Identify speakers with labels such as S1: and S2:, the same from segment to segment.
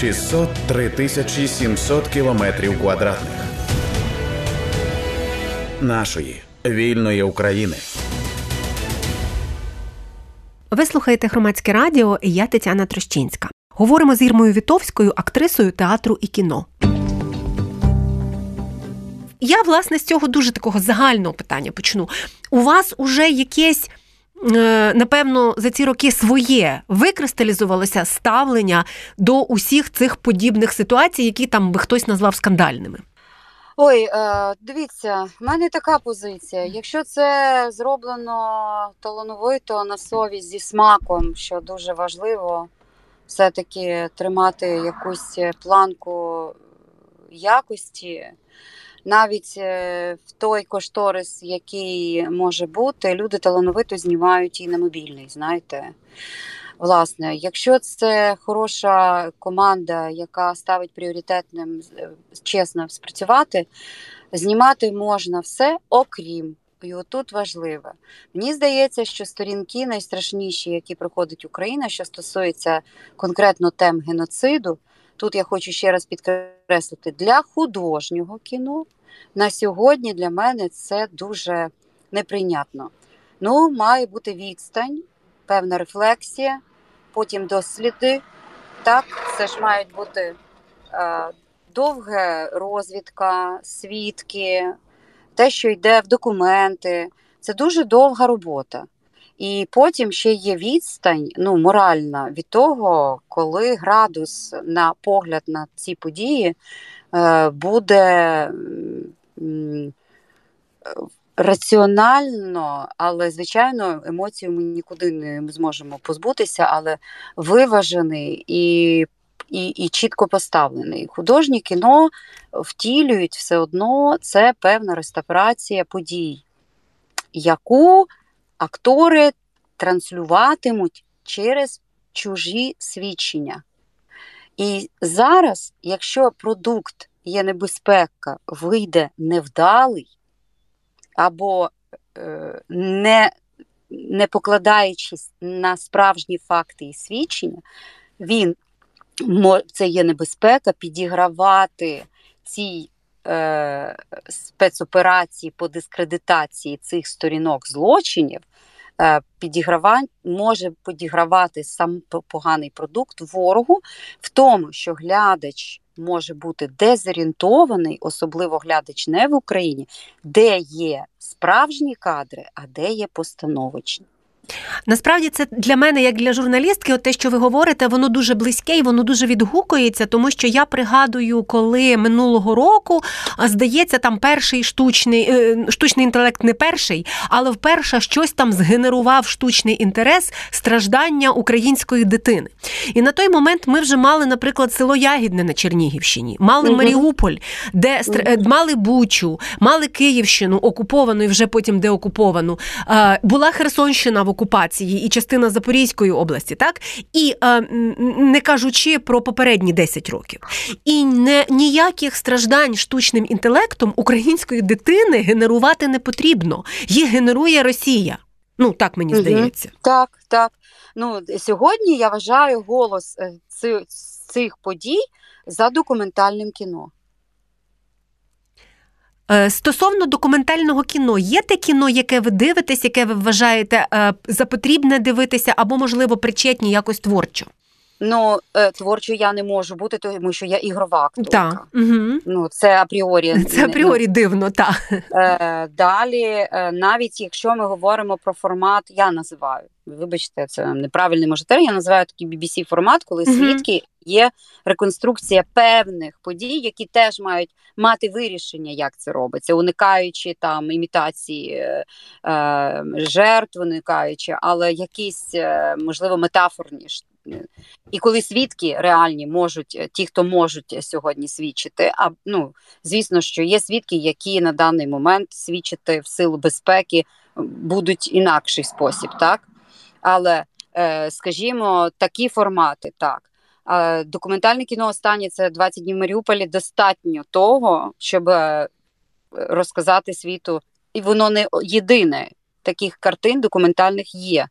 S1: 603 тисячі 700 кілометрів квадратних нашої вільної України.
S2: Ви слухаєте громадське радіо, і я Тетяна Трощинська. Говоримо з Ірмою Вітовською, актрисою театру і кіно. Я, власне, з цього дуже такого загального питання почну. У вас уже якесь. Е, напевно, за ці роки своє викристалізувалося ставлення до усіх цих подібних ситуацій, які там би хтось назвав скандальними.
S3: Ой, е, дивіться, в мене така позиція. Якщо це зроблено талановито на совість зі смаком, що дуже важливо, все-таки тримати якусь планку якості, навіть е, в той кошторис, який може бути, люди талановито знімають і на мобільний, знаєте. Власне, якщо це хороша команда, яка ставить пріоритетним е, чесно спрацювати, знімати можна все, окрім. І отут важливе. Мені здається, що сторінки найстрашніші, які проходить Україна, що стосується конкретно тем геноциду. Тут я хочу ще раз підкреслити для художнього кіно. На сьогодні для мене це дуже неприйнятно. Ну, має бути відстань, певна рефлексія, потім досліди. Так, це ж мають бути е, довга розвідка, свідки, те, що йде в документи. Це дуже довга робота. І потім ще є відстань, ну моральна від того, коли градус на погляд на ці події буде раціонально, але звичайно, емоцію ми нікуди не зможемо позбутися, але виважений і і, і чітко поставлений. Художнє кіно втілюють все одно це певна реставрація подій, яку актори транслюватимуть через чужі свідчення. І зараз, якщо продукт є небезпека, вийде невдалий, або е, не не покладаючись на справжні факти і свідчення, він це є небезпека підігравати цій е, спецоперації по дискредитації цих сторінок злочинів. Е, підігравань може підігравати сам поганий продукт ворогу в тому, що глядач може бути дезорієнтований, особливо глядач не в Україні, де є справжні кадри, а де є постановочні.
S2: Насправді це для мене, як для журналістки, от те, що ви говорите, воно дуже близьке і воно дуже відгукується, тому що я пригадую, коли минулого року здається, там перший штучний е, штучний інтелект не перший, але вперше щось там згенерував штучний інтерес страждання української дитини. І на той момент ми вже мали, наприклад, село Ягідне на Чернігівщині, мали угу. Маріуполь, де угу. мали Бучу, мали Київщину, окуповану і вже потім деокуповану. Була Херсонщина в окупації і частина Запорізької області, так і е, не кажучи про попередні 10 років, і не ніяких страждань штучним інтелектом української дитини генерувати не потрібно. Їх генерує Росія. Ну так мені здається. Угу.
S3: Так, так. Ну сьогодні я вважаю голос е, цих подій за документальним кіно.
S2: Е, стосовно документального кіно, є те кіно, яке ви дивитесь, яке ви вважаєте е, за потрібне дивитися, або, можливо, причетні якось творчо?
S3: Ну, е, творчо я не можу бути, тому що я ігрова акторка.
S2: Так. Угу.
S3: Ну, це апріорі.
S2: Це апріорі ну, дивно, так.
S3: Далі, навіть якщо ми говоримо про формат, я називаю. Вибачте, це неправильний може термін, Я називаю такий BBC формат, коли угу. свідки є реконструкція певних подій, які теж мають мати вирішення, як це робиться, уникаючи там імітації е, е жертв, уникаючи, але якісь е, можливо метафорні. І коли свідки реальні можуть, е, ті, хто можуть сьогодні свідчити, а ну звісно, що є свідки, які на даний момент свідчити в силу безпеки будуть інакший спосіб, так але скажімо, такі формати так. Документальне кіно останнє це 20 днів в Маріуполі. Достатньо того, щоб е, розказати світу, і воно не єдине таких картин документальних є.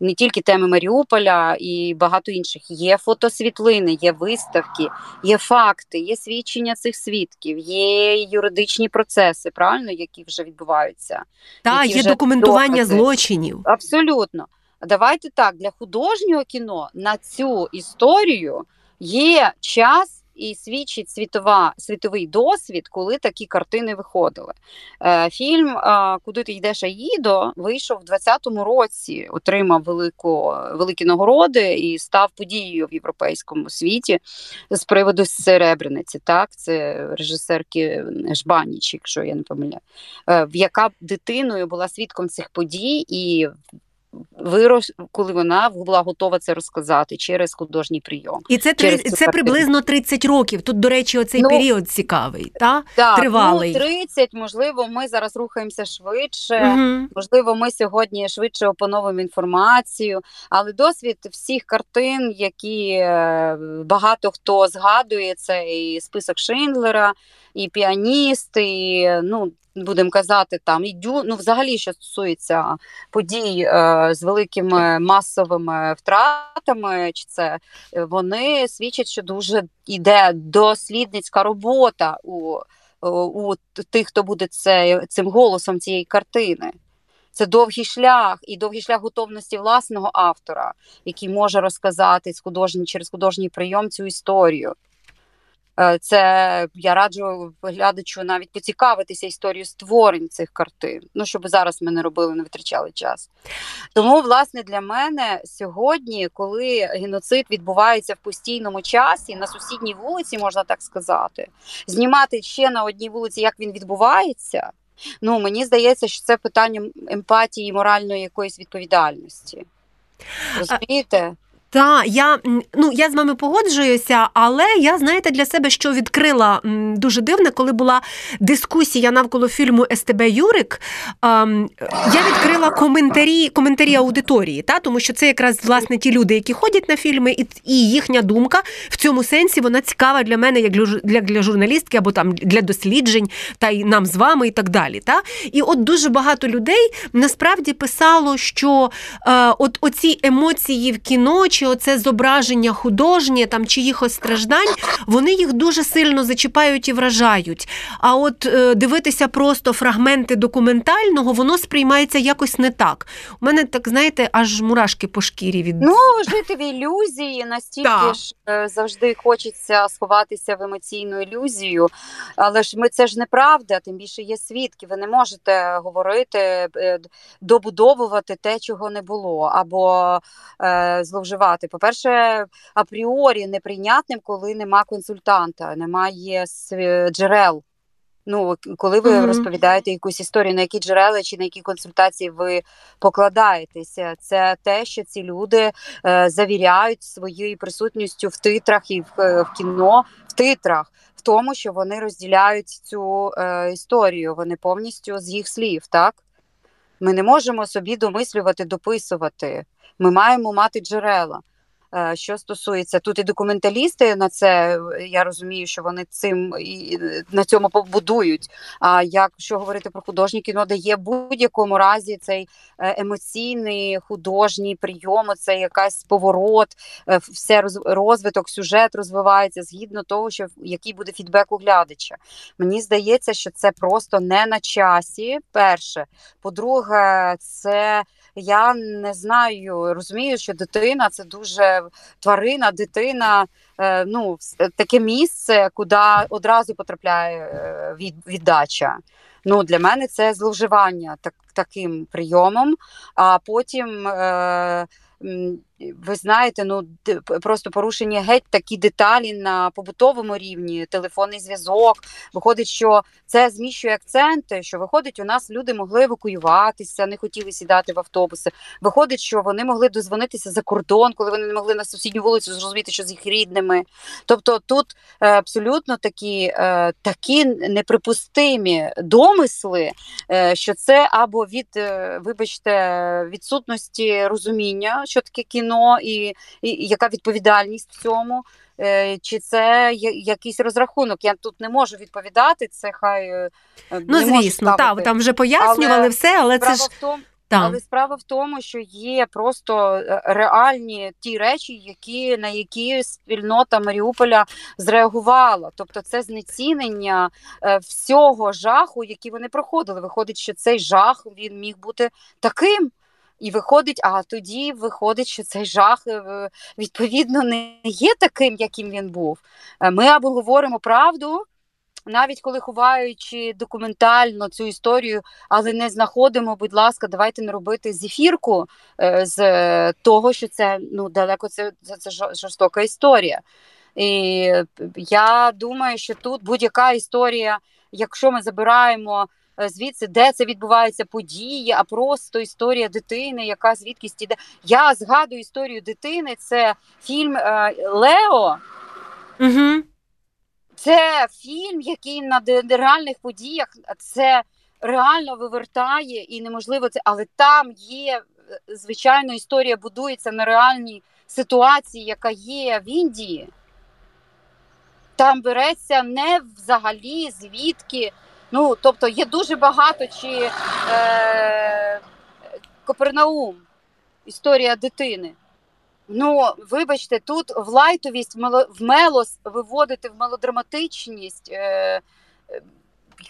S3: Не тільки теми Маріуполя і багато інших. Є фотосвітлини, є виставки, є факти, є свідчення цих свідків, є юридичні процеси, правильно, які вже відбуваються.
S2: Та є
S3: вже
S2: документування
S3: докази.
S2: злочинів.
S3: Абсолютно. Давайте так, для художнього кіно на цю історію є час і свідчить світова, світовий досвід, коли такі картини виходили. Е, фільм е, Куди ти йдеш Аїдо вийшов в 2020 році, отримав велику, великі нагороди і став подією в європейському світі з приводу Серебряниці. Так, це режисерки Жбаніч, якщо я не помиляю, е, яка дитиною була свідком цих подій і вирос, коли вона була готова це розказати через художній прийом.
S2: І це,
S3: Через
S2: три- це приблизно 30 років. Тут, до речі, оцей
S3: Ну,
S2: період цікавий. Та?
S3: Так,
S2: Тривалий.
S3: Ну, 30, можливо, ми зараз рухаємося швидше.
S2: Угу.
S3: Можливо, ми сьогодні швидше опановуємо інформацію, але досвід всіх картин, які е, багато хто згадує, це і список Шиндлера, і піаніст, і ну. Будемо казати, там і ну взагалі, що стосується подій е, з великими масовими втратами, чи це е, вони свідчать, що дуже йде дослідницька робота у, у тих, хто буде це, цим голосом цієї картини. Це довгий шлях і довгий шлях готовності власного автора, який може розказати з художній, через художній прийом цю історію. Е, Це я раджу глядачу навіть поцікавитися історією створень цих картин. Ну, щоб зараз ми не робили, не витрачали час. Тому, власне, для мене сьогодні, коли геноцид відбувається в постійному часі, на сусідній вулиці, можна так сказати, знімати ще на одній вулиці, як він відбувається. Ну, мені здається, що це питання емпатії і моральної якоїсь відповідальності. Розумієте?
S2: Та я ну я з вами погоджуюся, але я знаєте для себе, що відкрила дуже дивне, коли була дискусія навколо фільму СТБ Юрик. ем, я відкрила коментарі, коментарі аудиторії, та тому що це якраз власне ті люди, які ходять на фільми, і, і їхня думка в цьому сенсі вона цікава для мене, як для, для, журналістки або там для досліджень, та й нам з вами, і так далі. Та? І от дуже багато людей насправді писало, що е, от оці емоції в кіно, чи оце зображення художнє, там чиїхось страждань, вони їх дуже сильно зачіпають і вражають. А от е, дивитися просто фрагменти документального, воно сприймається якось не так. У мене так, знаєте, аж мурашки по шкірі від
S3: Ну, жити в ілюзії настільки
S2: Так.
S3: ж е, завжди хочеться сховатися в емоційну ілюзію, але ж ми це ж неправда, тим більше є свідки. Ви не можете говорити, е, добудовувати те, чого не було, або е, зловживати. По-перше, апріорі неприйнятним, коли нема консультанта, немає джерел. Ну, коли ви
S2: Мгм.
S3: розповідаєте якусь історію, на які джерела чи на які консультації ви покладаєтеся, це те, що ці люди е, завіряють своєю присутністю в титрах і в, е, в кіно, в титрах, в тому, що вони розділяють цю е, історію. Вони повністю з їх слів, так? Ми не можемо собі домислювати, дописувати. Ми маємо мати джерела. Е, Що стосується тут і документалісти на це, я розумію, що вони цим і на цьому побудують. А якщо говорити про художнє кіно, де є в будь-якому разі цей е, емоційний художній прийом, це якась поворот, е, все роз- розвиток, сюжет розвивається згідно того, що який буде фідбек у глядача. Мені здається, що це просто не на часі. Перше, по-друге, це я не знаю, розумію, що дитина це дуже тварина, дитина. е, Ну, таке місце, куди одразу потрапляє е, від, віддача. Ну, для мене це зловживання так, таким прийомом. А потім, е, ви знаєте, ну просто порушені геть такі деталі на побутовому рівні, телефонний зв'язок. Виходить, що це зміщує акценти. Що виходить, у нас люди могли евакуюватися, не хотіли сідати в автобуси. Виходить, що вони могли дозвонитися за кордон, коли вони не могли на сусідню вулицю зрозуміти, що з їх рідними. Тобто тут е, абсолютно такі, е, такі неприпустимі домисли, е, що це або від, вибачте, відсутності розуміння, що таке кіно, і, і, і яка відповідальність в цьому. е, Чи це якийсь розрахунок? Я тут не можу відповідати. Це хай е,
S2: Ну,
S3: не можу
S2: звісно, так, там вже пояснювали
S3: Але
S2: все, але це ж
S3: в тому,
S2: Так.
S3: Але справа в тому, що є просто е, реальні ті речі, які на які спільнота Маріуполя зреагувала. Тобто, це знецінення е, всього жаху, який вони проходили. Виходить, що цей жах він міг бути таким. І виходить, а тоді виходить, що цей жах е, відповідно не є таким, яким він був. Е, Ми або говоримо правду, навіть коли ховаючи документально цю історію, але не знаходимо, будь ласка, давайте не робити зефірку е, з того, що це ну далеко це, це, жорстока історія. І я думаю, що тут будь-яка історія, якщо ми забираємо звідси, де це відбуваються події, а просто історія дитини, яка звідкись іде. Я згадую історію дитини. Це фільм е, Лео.
S2: Угу.
S3: Це фільм, який на реальних подіях це реально вивертає і неможливо це, але там є е, звичайно історія будується на реальній ситуації, яка є в Індії. Там береться не взагалі звідки. Ну, тобто є дуже багато чи е, Копернаум, історія дитини. Ну, вибачте, тут в лайтовість, в мело- мелос виводити в мелодраматичність. Е, е,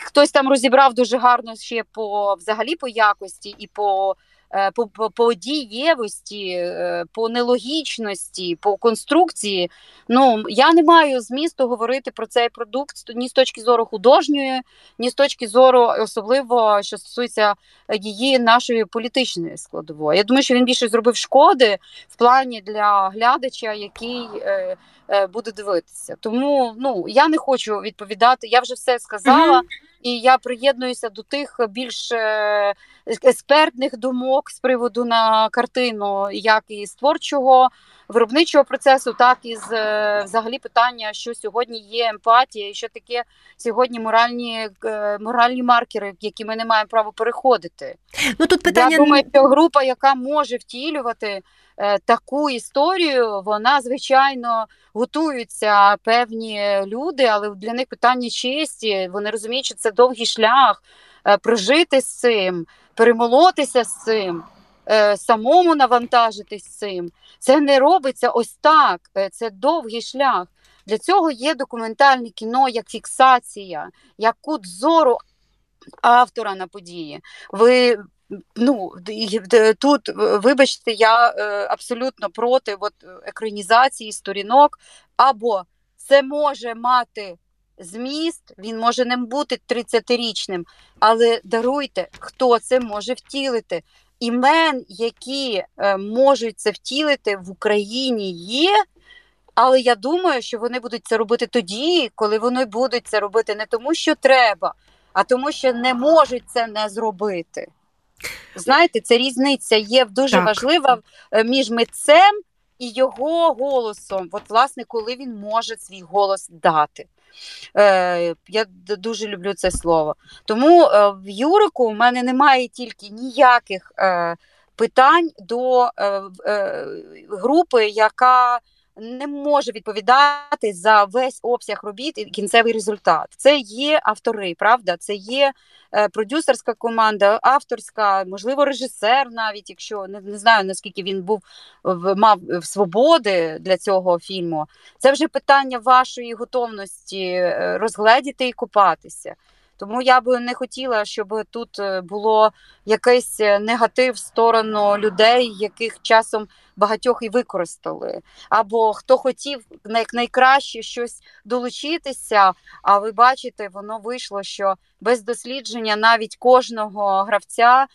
S3: хтось там розібрав дуже гарно ще по взагалі по якості і по, по, по, по дієвості, е, по нелогічності, по конструкції. Ну, я не маю змісту говорити про цей продукт ні з точки зору художньої, ні з точки зору, особливо що стосується її нашої політичної складової. Я думаю, що він більше зробив шкоди в плані для глядача, який е, е, буде дивитися. Тому ну я не хочу відповідати. Я вже все сказала,
S2: Мгм.
S3: І я приєднуюся до тих більш е, експертних думок з приводу на картину, як і з творчого. Виробничого процесу, так і з е, взагалі питання, що сьогодні є емпатія, і що таке сьогодні моральні е, моральні маркери, які ми не маємо права переходити.
S2: Ну тут питання
S3: Я думаю, що група, яка може втілювати таку історію, вона звичайно готуються певні люди, але для них питання честі. Вони розуміють, що це довгий шлях е, прожити з цим, перемолотися з цим. е, Самому навантажитись цим, це не робиться ось так. е, Це довгий шлях. Для цього є документальне кіно як фіксація, як кут зору автора на події. Ви ну тут, вибачте, я е, абсолютно проти от, екранізації сторінок, або це може мати зміст, він може не бути 30-річним, але даруйте, хто це може втілити. Імен, які е, можуть це втілити в Україні, є. Але я думаю, що вони будуть це робити тоді, коли вони будуть це робити не тому, що треба, а тому, що не можуть це не зробити. Знаєте, це різниця є дуже
S2: Так.
S3: важлива е, між митцем і його голосом. От, власне, коли він може свій голос дати. Е, я дуже люблю це слово. Тому е, в Юрику в мене немає тільки ніяких е, питань до е, е, групи, яка не може відповідати за весь обсяг робіт і кінцевий результат. Це є автори, правда? Це є е, продюсерська команда, авторська, можливо, режисер, навіть якщо не, не знаю наскільки він був мав свободи для цього фільму. Це вже питання вашої готовності е, розгледіти і купатися. Тому я би не хотіла, щоб тут е, було якийсь е, негатив в сторону людей, яких часом багатьох і використали. Або хто хотів як найкраще щось долучитися, а ви бачите, воно вийшло, що без дослідження навіть кожного гравця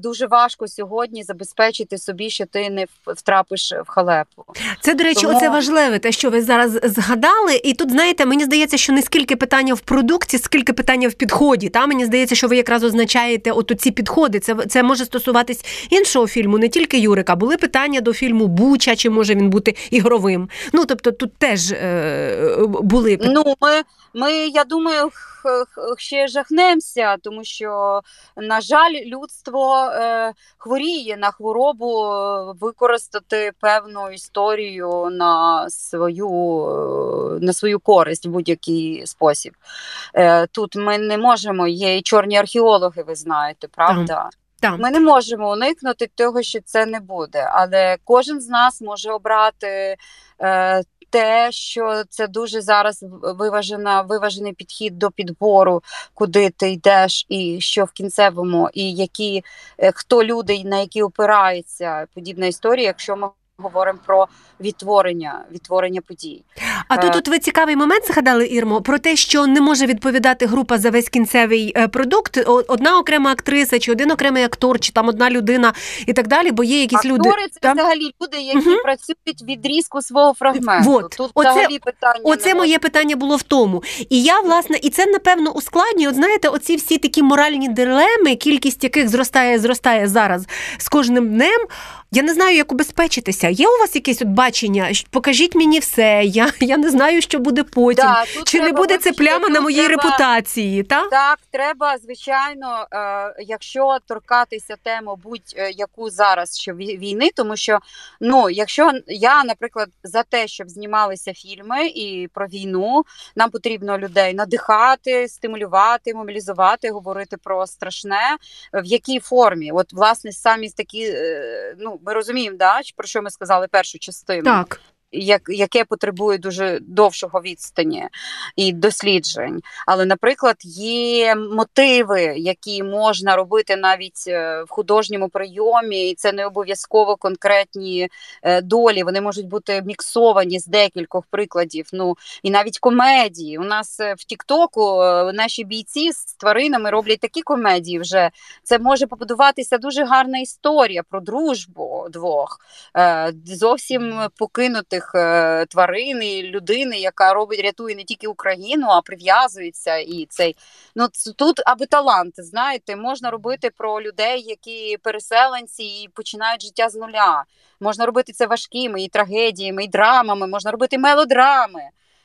S3: дуже важко сьогодні забезпечити собі, що ти не втрапиш в халепу.
S2: Це, до речі,
S3: Тому-
S2: оце важливе, те, що ви зараз згадали. І тут, знаєте, мені здається, що не скільки питання в продукті, скільки питання в підході. Та мені здається, що ви якраз означаєте от ці підходи. Це це може стосуватись іншого фільму, не тільки Юрика. Були питання до фільму Буча, чи може він бути ігровим. Ну тобто, тут теж е, були питання.
S3: Ну, ми, ми я думаю, ще жахнемося, тому що, на жаль, людство е, хворіє на хворобу е, використати певну історію на свою, е, на свою користь в будь-який спосіб. Е, тут ми не можемо, є і чорні археологи, ви знаєте, правда?
S2: Так.
S3: Ми не можемо уникнути того, що це не буде. Але кожен з нас може обрати е, те, що це дуже зараз виважена, виважений підхід до підбору, куди ти йдеш, і що в кінцевому, і які е, хто люди, на які опирається подібна історія, якщо ми говоримо про відтворення, відтворення подій.
S2: А тут
S3: Е.
S2: от ви цікавий момент згадали, Ірмо, про те, що не може відповідати група за весь кінцевий е, продукт. Одна окрема актриса, чи один окремий актор, чи там одна людина і так далі, бо є якісь люди.
S3: Актори це
S2: Та?
S3: взагалі люди, які
S2: Мгм.
S3: працюють відрізку свого фрагменту.
S2: Вот.
S3: Тут
S2: Оце-
S3: взагалі питання.
S2: Оце
S3: не
S2: моє питання було в тому. І я, власне, і це напевно ускладнює. От знаєте, оці всі такі моральні дилеми, кількість яких зростає, зростає зараз з кожним днем. Я не знаю, як убезпечитися. Є у вас якесь от бачення? Покажіть мені все. Я, я не знаю, що буде потім.
S3: Да,
S2: Чи не буде це пляма на моїй
S3: треба-
S2: репутації? Та?
S3: Так, треба, звичайно, е, якщо торкатися тему будь-яку зараз що вій- війни, тому що ну, якщо я, наприклад, за те, щоб знімалися фільми і про війну, нам потрібно людей надихати, стимулювати, мобілізувати, говорити про страшне. В якій формі? От, власне, самі такі, е, ну, ми розуміємо, да, про що ми сказали першу частину
S2: Так.
S3: Як, яке потребує дуже довшого відстані і досліджень. Але, наприклад, є мотиви, які можна робити навіть е, в художньому прийомі, і це не обов'язково конкретні е, долі. Вони можуть бути міксовані з декількох прикладів. Ну і навіть комедії. У нас е, в Тіктоку наші бійці з тваринами роблять такі комедії. Вже це може побудуватися дуже гарна історія про дружбу двох зовсім покинутих е, тварин і людини, яка робить, рятує не тільки Україну, а прив'язується і цей. Ну тут аби талант, знаєте, можна робити про людей, які переселенці і починають життя з нуля. Можна робити це важкими і трагедіями, і драмами, можна робити мелодрами.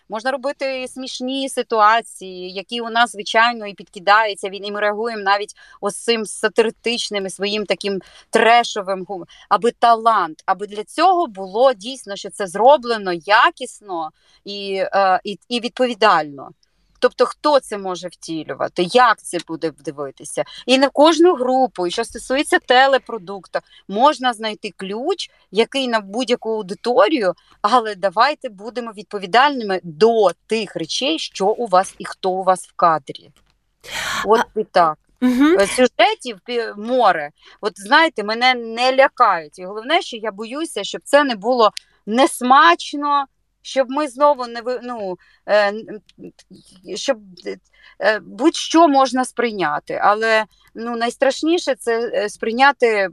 S3: Можна робити смішні ситуації, які у нас звичайно і підкидаються. Він І ми реагуємо навіть ось цим сатиричним і своїм таким трешовим гум- аби талант, аби для цього було дійсно, що це зроблено якісно і, е, і, і відповідально. Тобто, хто це може втілювати, як це буде дивитися, і на кожну групу, і що стосується телепродукту, можна знайти ключ, який на будь-яку аудиторію, але давайте будемо відповідальними до тих речей, що у вас і хто у вас в кадрі. От і так.
S2: Угу.
S3: Сюжетів море. От знаєте, мене не лякають. І головне, що я боюся, щоб це не було несмачно, щоб ми знову не ну, е, щоб е, будь-що можна сприйняти. Але ну, найстрашніше це е, сприйняти е,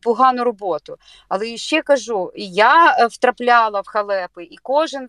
S3: погану роботу. Але ще кажу, я е, втрапляла в халепи, і кожен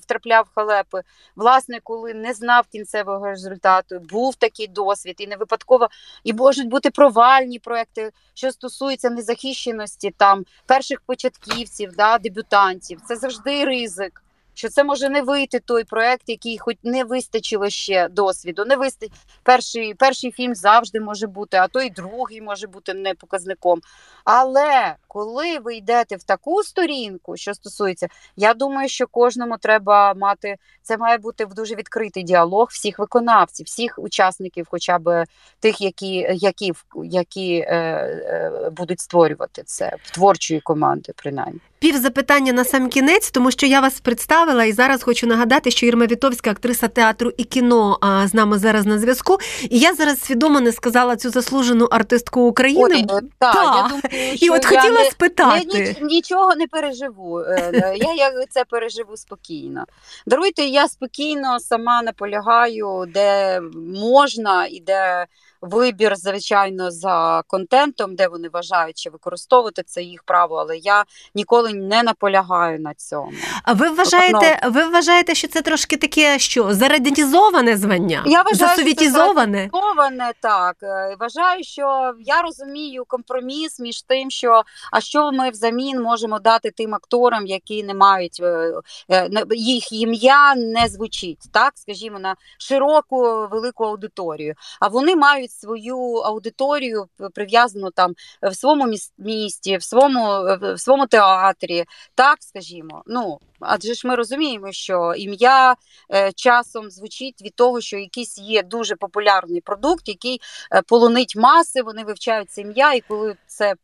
S3: втрапляв в халепи. Власне, коли не знав кінцевого результату, був такий досвід, і не випадково, і можуть бути провальні проекти, що стосуються незахищеності там перших початківців, да, дебютантів. Це завжди ризик. Що це може не вийти той проект, який хоч не вистачило ще досвіду. Не вистач... перший, перший фільм завжди може бути, а той другий може бути не показником. Але коли ви йдете в таку сторінку, що стосується, я думаю, що кожному треба мати це має бути в дуже відкритий діалог всіх виконавців, всіх учасників, хоча б тих, які, які, які е, е, будуть створювати це в творчої команди, принаймні.
S2: Пів запитання на сам кінець, тому що я вас представила і зараз хочу нагадати, що Ірма Вітовська, актриса театру і кіно, а, з нами зараз на зв'язку. І я зараз свідомо не сказала цю заслужену артистку України.
S3: Ой, е, та,
S2: та.
S3: я думаю,
S2: і от
S3: я
S2: хотіла
S3: не-
S2: спитати.
S3: Я ніч, нічого не переживу. Е, е, Я, я це переживу спокійно. Даруйте, я спокійно сама наполягаю, де можна і де вибір, звичайно, за контентом, де вони вважають, чи використовувати це їх право, але я ніколи не наполягаю на цьому.
S2: А ви вважаєте, ви вважаєте, що це трошки таке, що зарадянізоване звання?
S3: Я вважаю, що це так. Е, Вважаю, що я розумію компроміс між тим, що а що ми взамін можемо дати тим акторам, які не мають е, е, їх ім'я не звучить, так скажімо, на широку велику аудиторію. А вони мають свою аудиторію прив'язану там в своєму місті, в своєму в своєму театрі, так скажімо. Ну Адже ж ми розуміємо, що ім'я е, часом звучить від того, що якийсь є дуже популярний продукт, який е, полонить маси, вони вивчають це ім'я, і коли це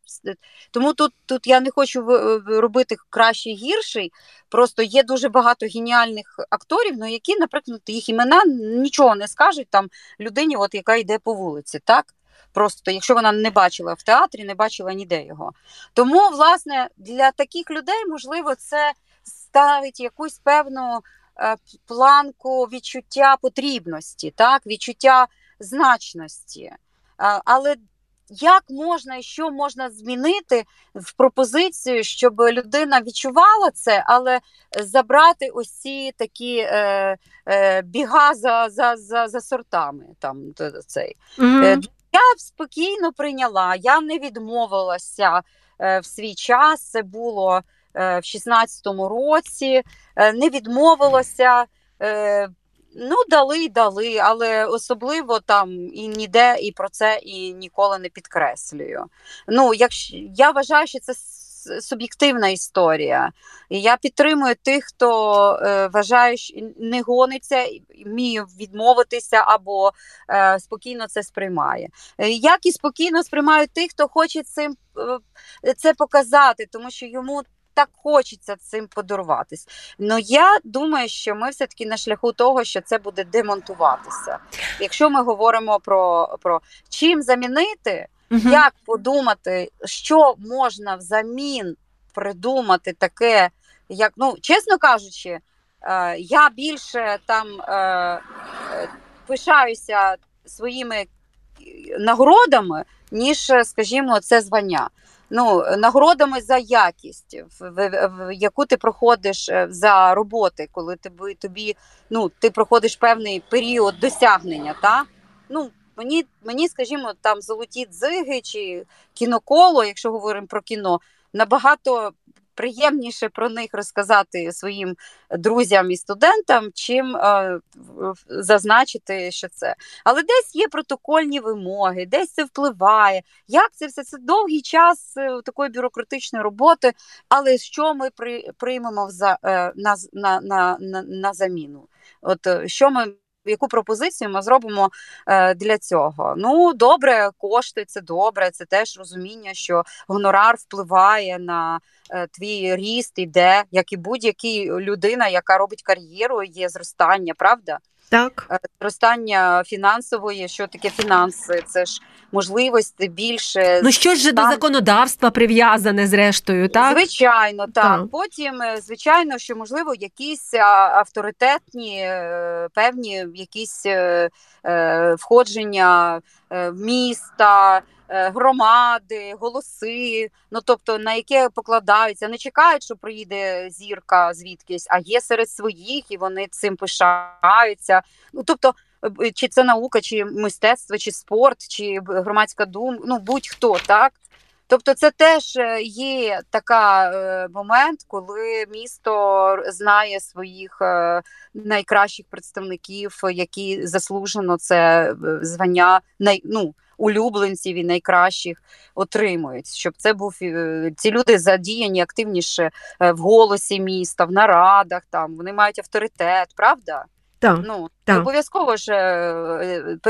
S3: тому тут тут я не хочу робити кращий гірший. Просто є дуже багато геніальних акторів, ну які, наприклад, їх імена нічого не скажуть там людині, от яка йде по вулиці, так. Просто якщо вона не бачила в театрі, не бачила ніде його. Тому, власне, для таких людей можливо це ставить якусь певну е, планку відчуття потрібності, так, відчуття значності. Е, але як можна і що можна змінити в пропозицію, щоб людина відчувала це, але забрати ось ці такі е, е, біга за за, за, за сортами. Там, цей. Mm -hmm. Я спокійно прийняла, я не відмовилася в свій час. Це було в 16-му році, е, не відмовилася. Ну, дали дали, але особливо там і ніде і про це і ніколи не підкреслюю. Ну, якщо я вважаю, що це суб'єктивна історія. І я підтримую тих, хто е, вважає, що не гониться, вміє відмовитися або е, спокійно це сприймає. Е, як і спокійно сприймають тих, хто хоче цим е, це показати, тому що йому. Так хочеться цим подаруватись. Ну я думаю, що ми все таки на шляху того, що це буде демонтуватися. Якщо ми говоримо про про чим замінити, Угу. Як подумати, що можна взамін придумати таке, як ну, чесно кажучи, е, я більше там е, е пишаюся своїми нагородами, ніж, скажімо, це звання. Ну, Нагородами за якість, в, в, в яку ти проходиш е, за роботи, коли тобі тобі ну, ти проходиш певний період досягнення. Та? Ну, Мені, мені, скажімо, там золоті дзиги чи кіноколо, якщо говоримо про кіно, набагато приємніше про них розказати своїм друзям і студентам, чим е, зазначити, що це. Але десь є протокольні вимоги, десь це впливає. Як це все? Це довгий час е, такої бюрократичної роботи, але що ми при, приймемо е, на, на, на, на, заміну? От що ми яку пропозицію ми зробимо е, для цього? Ну, добре, кошти це добре, це теж розуміння, що гонорар впливає на е, твій ріст, іде, як і будь-яка людина, яка робить кар'єру, є зростання, правда?
S2: Так.
S3: Е, зростання фінансової, що таке фінанси? Це ж можливості більше.
S2: Ну що ж там... до законодавства прив'язане зрештою, так?
S3: Звичайно, так. так. Потім, е, звичайно, що можливо якісь авторитетні, е, певні якісь входження в міста. Е, громади, голоси, ну тобто на яке покладаються, не чекають, що приїде зірка звідкись, а є серед своїх, і вони цим пишаються. Ну тобто, е, чи це наука, чи мистецтво, чи спорт, чи громадська думка, ну будь-хто так. Тобто, це теж е, є така е, момент, коли місто знає своїх е, найкращих представників, які заслужено це звання най, ну, улюбленців і найкращих отримують, щоб це був ці люди задіяні активніше в голосі міста, в нарадах. Там вони мають авторитет, правда?
S2: Так,
S3: ну
S2: так.
S3: обов'язково ж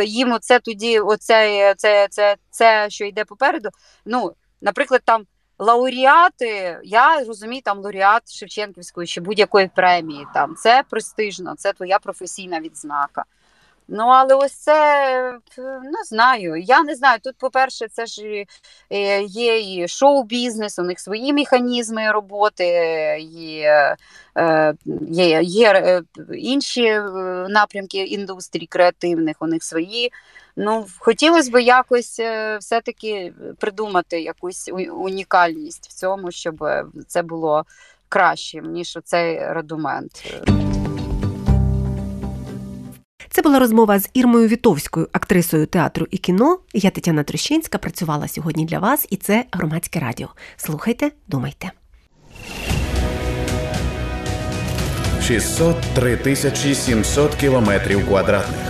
S3: їм оце тоді, оце, це, це, це, що йде попереду. Ну наприклад, там лауреати, я розумію, там лауреат Шевченківської чи будь-якої премії. Там це престижно, це твоя професійна відзнака. Ну, але ось це не знаю. Я не знаю. Тут, по-перше, це ж е, є і шоу-бізнес, у них свої механізми роботи, є е, є, є е, інші напрямки індустрії креативних, у них свої. Ну, хотілося б якось все-таки придумати якусь унікальність в цьому, щоб це було кращим, ніж цей радумент.
S2: Це була розмова з Ірмою Вітовською, актрисою театру і кіно. Я Тетяна Трощинська працювала сьогодні для вас, і це громадське радіо. Слухайте, думайте.
S1: 603 тисячі 700 кілометрів квадратних